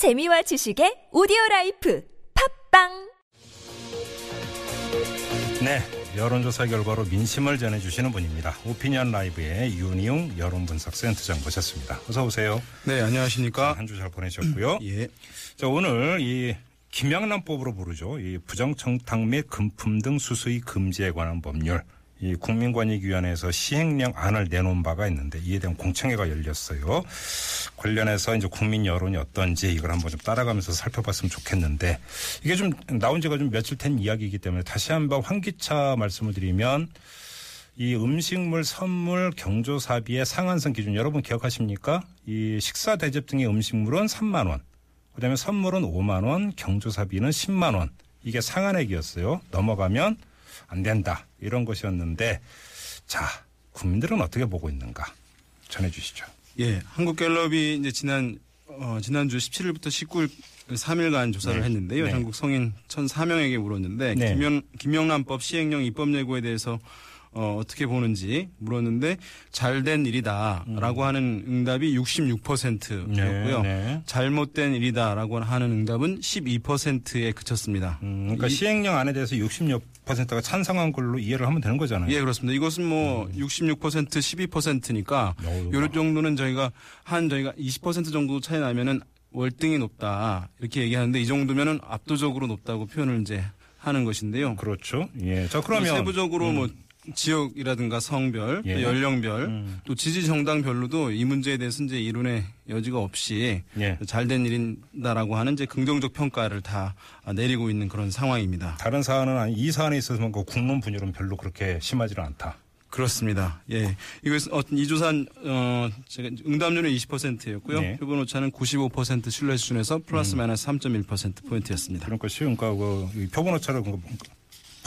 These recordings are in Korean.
재미와 지식의 오디오 life 팟빵 네, 여론조사 결과로 민심을 전해주시는 분입니다. 오피니언 라이브의 윤희웅 여론분석센터장 모셨습니다. 어서 오세요. 네, 안녕하십니까. 한 주 잘 보내셨고요. 예. 자, 오늘 이 김영란법으로 부르죠. 이 부정청탁 및 금품 등 수수의 금지에 관한 법률. 이 국민권익위원회에서 시행령 안을 내놓은 바가 있는데 이에 대한 공청회가 열렸어요. 관련해서 이제 국민 여론이 어떤지 이걸 한번 좀 따라가면서 살펴봤으면 좋겠는데 이게 좀 나온 지가 좀 며칠 된 이야기이기 때문에 다시 한번 환기차 말씀을 드리면 이 음식물, 선물, 경조 사비의 상한선 기준 여러분 기억하십니까? 이 식사 대접 등의 음식물은 3만 원, 그다음에 선물은 5만 원, 경조 사비는 10만 원. 이게 상한액이었어요. 넘어가면 안 된다 이런 것이었는데 자 국민들은 어떻게 보고 있는가 전해주시죠. 예. 한국갤럽이 이제 지난 어, 지난주 17일부터 19일 3일간 조사를 네. 했는데요. 네. 전국 성인 1,004명에게 물었는데 네. 김영 김영란법 시행령 입법 예고에 대해서 어, 어떻게 보는지 물었는데 잘 된 일이다라고 하는 응답이 66%였고요. 네, 네. 잘못된 일이다라고 하는 응답은 12%에 그쳤습니다. 음, 그러니까 이- 시행령 안에 대해서 66%가 찬성한 걸로 이해를 하면 되는 거잖아요. 예, 그렇습니다. 이것은 뭐 음. 66% 12%니까 어우, 요런 정도는 저희가 한 저희가 20% 정도 차이 나면은 월등히 높다. 이렇게 얘기하는데 이 정도면은 압도적으로 높다고 표현을 이제 하는 것인데요. 그렇죠. 예. 자 그러면 세부적으로 뭐 지역이라든가 성별, 예. 또 연령별, 음. 또 지지 정당별로도 이 문제에 대해서 이제 이론의 여지가 없이 예. 잘된 일이다라고 하는 이제 긍정적 평가를 다 내리고 있는 그런 상황입니다. 다른 사안은 아니 이 사안에 있어서만 그 국론 분열은 별로 그렇게 심하지는 않다. 그렇습니다. 예. 이것은 어떤 이 조사는 어 제가 응답률은 20%였고요. 네. 표본 오차는 95% 신뢰 수준에서 플러스 마이너스 3.1% 포인트였습니다. 그러니까 그 표본 오차를 그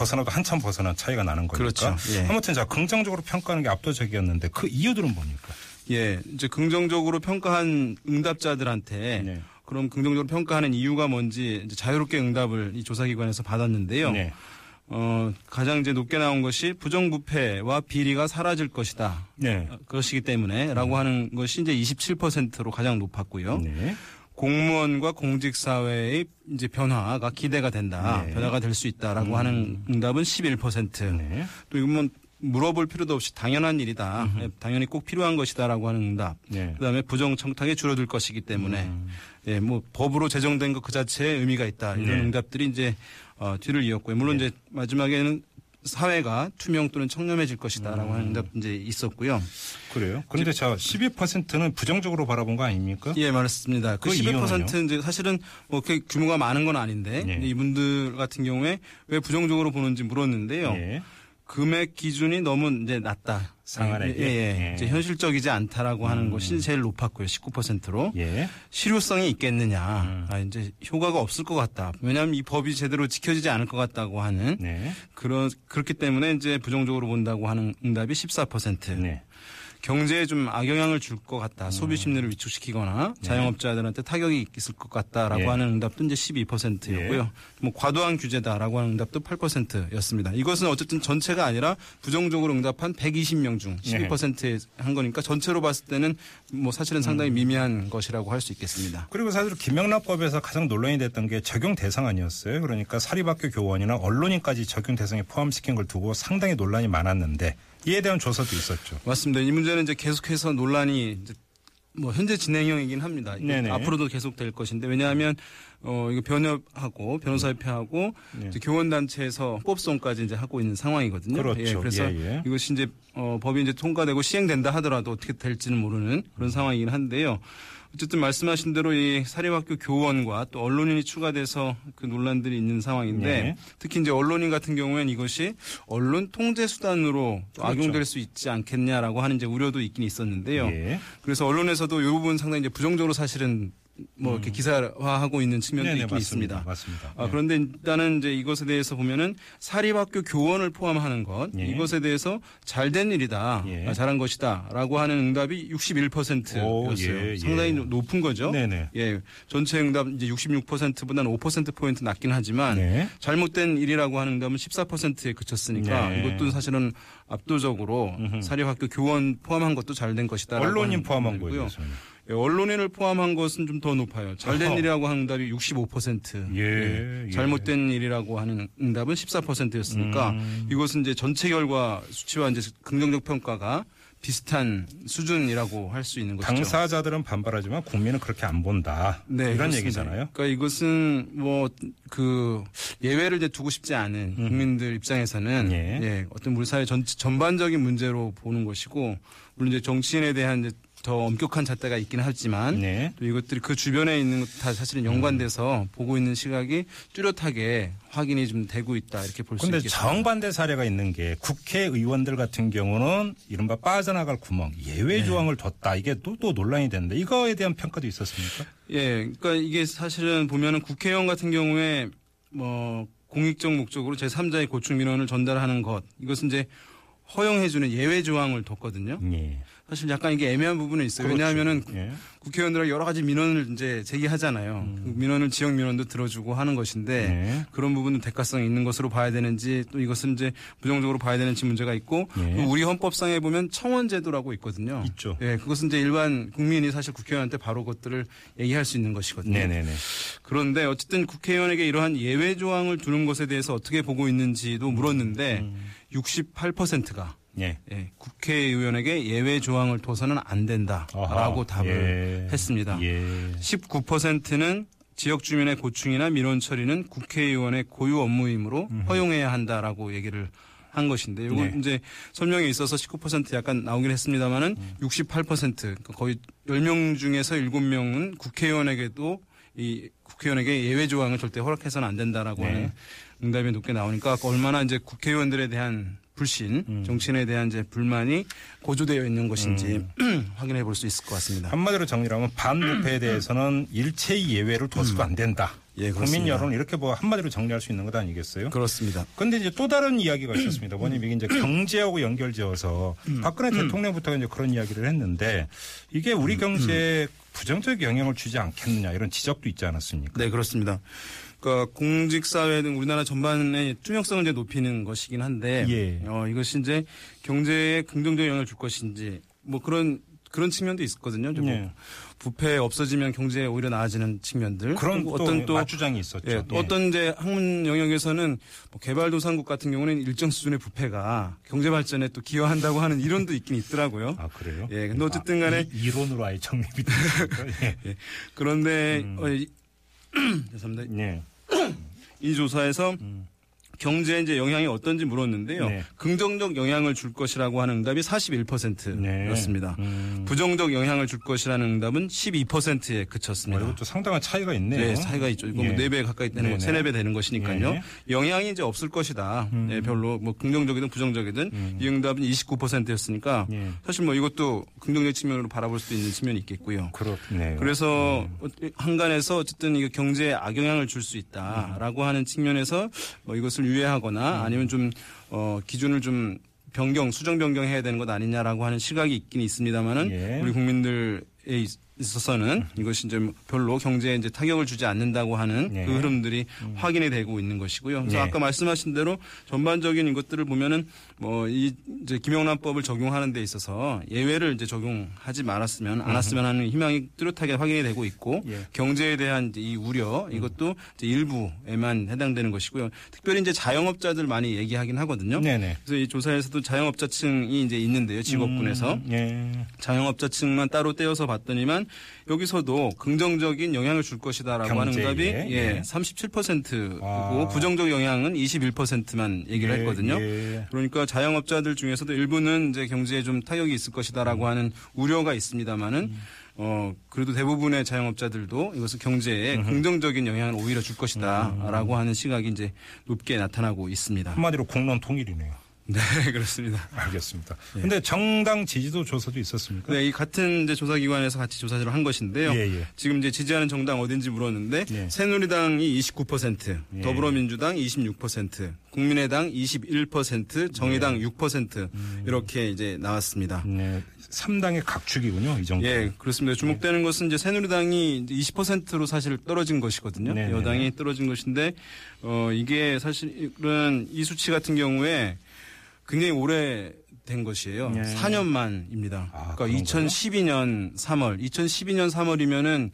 벗어나도 한참 벗어난 차이가 나는 거니까. 그렇죠. 예. 아무튼 자 긍정적으로 평가하는 게 압도적이었는데 그 이유들은 뭡니까? 예. 이제 긍정적으로 평가한 응답자들한테 네. 그럼 긍정적으로 평가하는 이유가 뭔지 자유롭게 응답을 이 조사기관에서 받았는데요. 네. 어, 가장 이제 높게 나온 것이 부정부패와 비리가 사라질 것이다. 네. 어, 그것이기 때문에 라고 하는 것이 이제 27%로 가장 높았고요. 네. 공무원과 공직 사회의 이제 변화가 기대가 된다. 네. 변화가 될 수 있다라고 하는 응답은 11%. 네. 또 이건 뭐 물어볼 필요도 없이 당연한 일이다. 예, 당연히 꼭 필요한 것이다라고 하는 응답. 네. 그다음에 부정 청탁이 줄어들 것이기 때문에 음. 예, 뭐 법으로 제정된 것 그 자체에 의미가 있다. 이런 네. 응답들이 이제 어, 뒤를 이었고요. 물론 이제 마지막에는 사회가 투명 또는 청렴해질 것이다라고 음. 하는 응답 이제 있었고요. 그래요. 그런데 자 12%는 부정적으로 바라본 거 아닙니까? 예, 맞습니다. 그그11% 이제 사실은 뭐 그렇게 규모가 많은 건 아닌데 예. 이분들 같은 경우에 왜 부정적으로 보는지 물었는데요. 예. 금액 기준이 너무 이제 낮다. 상한액이? 예, 예. 예. 음. 이제 현실적이지 않다라고 하는 것이 제일 높았고요. 19%로. 예. 실효성이 있겠느냐. 음. 아, 이제 효과가 없을 것 같다. 왜냐하면 이 법이 제대로 지켜지지 않을 것 같다고 하는 네. 그런 그렇기 때문에 이제 부정적으로 본다고 하는 응답이 14%. 네. 경제에 좀 악영향을 줄 것 같다. 소비 심리를 위축시키거나 자영업자들한테 타격이 있을 것 같다라고 예. 하는 응답도 이제 12%였고요. 뭐 과도한 규제다라고 하는 응답도 8%였습니다. 이것은 어쨌든 전체가 아니라 부정적으로 응답한 120명 중 12%에 한 거니까 전체로 봤을 때는 뭐 사실은 상당히 미미한 것이라고 할 수 있겠습니다. 그리고 사실 김영란법에서 가장 논란이 됐던 게 적용 대상 아니었어요. 그러니까 사립학교 교원이나 언론인까지 적용 대상에 포함시킨 걸 두고 상당히 논란이 많았는데 이에 대한 조사도 있었죠. 맞습니다. 이 문제는 이제 계속해서 논란이 이제 뭐 현재 진행형이긴 합니다. 앞으로도 계속 될 것인데 왜냐하면 어 이거 변협하고 변호사협회하고 네. 교원단체에서 법송까지 이제 하고 있는 상황이거든요. 그렇죠. 예, 그래서 예, 예. 이것이 이제 어 법이 이제 통과되고 시행된다 하더라도 어떻게 될지는 모르는 그런 상황이긴 한데요. 어쨌든 말씀하신 대로 이 사립학교 교원과 또 언론인이 추가돼서 그 논란들이 있는 상황인데 네. 특히 이제 언론인 같은 경우에는 이것이 언론 통제 수단으로 또 그렇죠. 악용될 수 있지 않겠냐라고 하는 이제 우려도 있긴 있었는데요. 예. 그래서 언론에서도 이 부분 상당히 이제 부정적으로 사실은 뭐 이렇게 기사화하고 있는 측면도 음. 네네, 있긴 맞습니다. 있습니다. 맞습니다. 아, 네. 그런데 일단은 이제 이것에 대해서 보면은 사립학교 교원을 포함하는 것 예. 이것에 대해서 잘된 일이다, 예. 아, 잘한 것이다라고 하는 응답이 61%였어요. 오, 예, 예. 상당히 높은 거죠. 네네. 예, 전체 응답 이제 66%보다는 5% 포인트 낮긴 하지만 네. 잘못된 일이라고 하는 응답은 14%에 그쳤으니까 네. 이것도 사실은 압도적으로 사립학교 교원 포함한 것도 잘된 것이다. 언론인 포함한. 예, 언론인을 포함한 것은 좀 더 높아요. 잘된. 일이라고 하는 응답이 65%. 예, 예. 잘못된 일이라고 하는 응답은 14%였으니까 음. 이것은 이제 전체 결과 수치와 이제 긍정적 평가가 비슷한 수준이라고 할 수 있는 것이죠. 당사자들은 반발하지만 국민은 그렇게 안 본다. 네, 이런 그렇습니다. 얘기잖아요. 그러니까 이것은 뭐 그 예외를 이제 두고 싶지 않은 국민들 입장에서는 음. 예. 예. 어떤 우리 사회 전 전반적인 문제로 보는 것이고 물론 이제 정치인에 대한 이제 더 엄격한 잣대가 있기는 하지만 네. 또 이것들이 그 주변에 있는 것 다 사실은 연관돼서 보고 있는 시각이 뚜렷하게 확인이 좀 되고 있다 이렇게 볼 수 있겠습니다. 정반대 사례가 있는 게 국회의원들 같은 경우는 이른바 빠져나갈 구멍, 네. 예외 조항을 뒀다. 이게 또, 또 논란이 됐는데 이거에 대한 평가도 있었습니까? 예, 그러니까 이게 사실은 보면은 국회의원 같은 경우에 뭐 공익적 목적으로 제 3자의 고충 민원을 전달하는 것 이것은 이제 허용해주는 예외 조항을 뒀거든요. 예. 사실 약간 이게 애매한 부분은 있어요. 그렇죠. 왜냐하면은 예. 국회의원들은 여러 가지 민원을 이제 제기하잖아요. 그 민원을 지역 민원도 들어주고 하는 것인데 네. 그런 부분은 대가성이 있는 것으로 봐야 되는지 또 이것은 이제 부정적으로 봐야 되는지 문제가 있고 예. 또 우리 헌법상에 보면 청원제도라고 있거든요. 있죠. 예, 그것은 이제 일반 국민이 사실 국회의원한테 바로 그것들을 얘기할 수 있는 것이거든요. 네네네. 그런데 어쨌든 국회의원에게 이러한 예외 조항을 두는 것에 대해서 어떻게 보고 있는지도 물었는데 68%가 예. 예, 국회의원에게 예외 조항을 둬서는 안 된다라고 아하. 답을 예. 했습니다. 예. 19%는 지역 주민의 고충이나 민원 처리는 국회의원의 고유 업무이므로 허용해야 한다라고 얘기를 한 것인데 이거 네. 이제 설명에 있어서 19% 약간 나오긴 했습니다만은 음. 68% 그러니까 거의 10명 중에서 7명은 국회의원에게도 이 국회의원에게 예외 조항을 절대 허락해서는 안 된다라고 네. 하는 응답이 높게 나오니까 얼마나 이제 국회의원들에 대한 불신, 음. 정치인에 대한 이제 불만이 고조되어 있는 것인지 확인해 볼 수 있을 것 같습니다. 한마디로 정리하면 반부패에 대해서는 일체의 예외를 둬서도 안 된다. 예, 국민. 여론 이렇게 뭐 한마디로 정리할 수 있는 것 아니겠어요? 그렇습니다. 그런데 이제 또 다른 이야기가 있었습니다. 뭐냐면 이게 이제 경제하고 연결지어서 박근혜 대통령부터 이제 그런 이야기를 했는데 이게 우리 경제에 부정적 영향을 주지 않겠느냐 이런 지적도 있지 않았습니까? 네, 그렇습니다. 그러니까 공직 사회 등 우리나라 전반의 투명성을 이제 높이는 것이긴 한데, 예. 어, 이것이 이제 경제에 긍정적 영향을 줄 것인지, 뭐 그런, 그런 측면도 있거든요. 좀 예. 부패 없어지면 경제에 오히려 나아지는 측면들. 그런 또 어떤 또 맞주장이 있었죠. 예, 또 예. 어떤 이제 학문 영역에서는 뭐 개발도상국 같은 경우는 일정 수준의 부패가 경제 발전에 또 기여한다고 하는 이론도 있긴 있더라고요. 아 그래요? 예, 근데 어쨌든 간에 이, 이론으로 아예 정립이 되니까. 예. 예, 그런데 음. 어, 이, 죄송합니다. 예. 이 조사에서 경제에 이제 영향이 어떤지 물었는데요. 네. 긍정적 영향을 줄 것이라고 하는 응답이 41%였습니다. 네. 음. 부정적 영향을 줄 것이라는 응답은 12%에 뭐 그쳤습니다. 이것도 상당한 차이가 있네요. 네, 차이가 있죠. 이거 예. 뭐 4배 가까이 되는 거, 네네. 3, 4배 되는 것이니까요. 예. 음. 영향이 이제 없을 것이다. 네, 별로 뭐 긍정적이든 부정적이든 이 응답은 29%였으니까 예. 사실 뭐 이것도 긍정적 측면으로 바라볼 수도 있는 측면이 있겠고요. 그렇네요. 그래서 음. 한간에서 어쨌든 이거 경제에 악영향을 줄 수 있다라고 하는 측면에서 뭐 이것을 음. 유예하거나 아니면 좀 어, 기준을 좀 변경, 수정 변경해야 되는 것 아니냐라고 하는 시각이 있긴 있습니다만은 예. 우리 국민들에 있- 있어서는 이것이 이제 별로 경제에 이제 타격을 주지 않는다고 하는 예. 그 흐름들이 확인이 되고 있는 것이고요. 그래서 예. 아까 말씀하신 대로 전반적인 이것들을 보면은 뭐 이 이제 김영란법을 적용하는 데 있어서 예외를 이제 적용하지 말았으면 않았으면 하는 희망이 뚜렷하게 확인이 되고 있고 예. 경제에 대한 이 우려 이것도 일부에만 해당되는 것이고요. 특별히 이제 자영업자들 많이 얘기하긴 하거든요. 네네. 그래서 이 조사에서도 자영업자층이 이제 있는데요. 직업군에서 음, 예. 자영업자층만 따로 떼어서 봤더니만 여기서도 긍정적인 영향을 줄 것이다라고 하는 경제에, 응답이 예. 예, 37%고 아. 부정적 영향은 21%만 얘기를 예, 했거든요. 예. 그러니까 자영업자들 중에서도 일부는 이제 경제에 좀 타격이 있을 것이다라고 하는 우려가 있습니다만은 어 그래도 대부분의 자영업자들도 이것을 경제에 긍정적인 영향을 오히려 줄 것이다라고 하는 시각이 이제 높게 나타나고 있습니다. 한마디로 공론 통일이네요. 네, 그렇습니다. 알겠습니다. 근데 정당 지지도 조사도 있었습니까? 네, 이 같은 이제 조사기관에서 같이 조사를 한 것인데요. 예, 예. 지금 이제 지지하는 정당 어딘지 물었는데 예. 새누리당이 29%, 예. 더불어민주당 26%, 국민의당 21%, 정의당 예. 6% 음. 이렇게 이제 나왔습니다. 네. 3당의 각축이군요. 이 정도. 예, 그렇습니다. 주목되는 것은 이제 새누리당이 이제 20%로 사실 떨어진 것이거든요. 네네. 여당이 떨어진 것인데, 어, 이게 사실은 이 수치 같은 경우에 굉장히 오래 된 것이에요. 예. 4년 만입니다. 아, 그러니까 그런가요? 2012년 3월, 2012년 3월이면은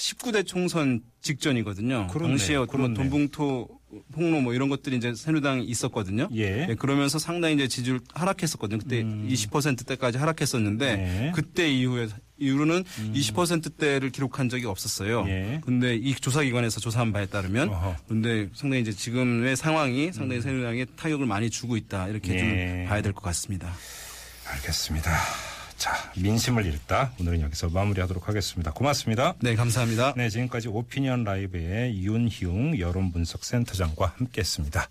19대 총선 직전이거든요. 그렇네요. 당시에 어떤 뭐. 돈봉투 폭로 뭐 이런 것들이 이제 새누당이 있었거든요. 예. 예, 그러면서 상당히 이제 지지율 하락했었거든요. 그때 20%대까지 하락했었는데 음. 네. 그때 이후에 이후로는 20%대를 기록한 적이 없었어요. 예. 근데 이 조사기관에서 조사한 바에 따르면 어허. 근데 상당히 이제 지금의 상황이 상당히 새누당에 타격을 많이 주고 있다 이렇게 예. 좀 봐야 될 것 같습니다. 알겠습니다. 자, 민심을 읽다. 오늘은 여기서 마무리하도록 하겠습니다. 고맙습니다. 네, 감사합니다. 네, 지금까지 오피니언 라이브의 윤희웅 여론분석센터장과 함께했습니다.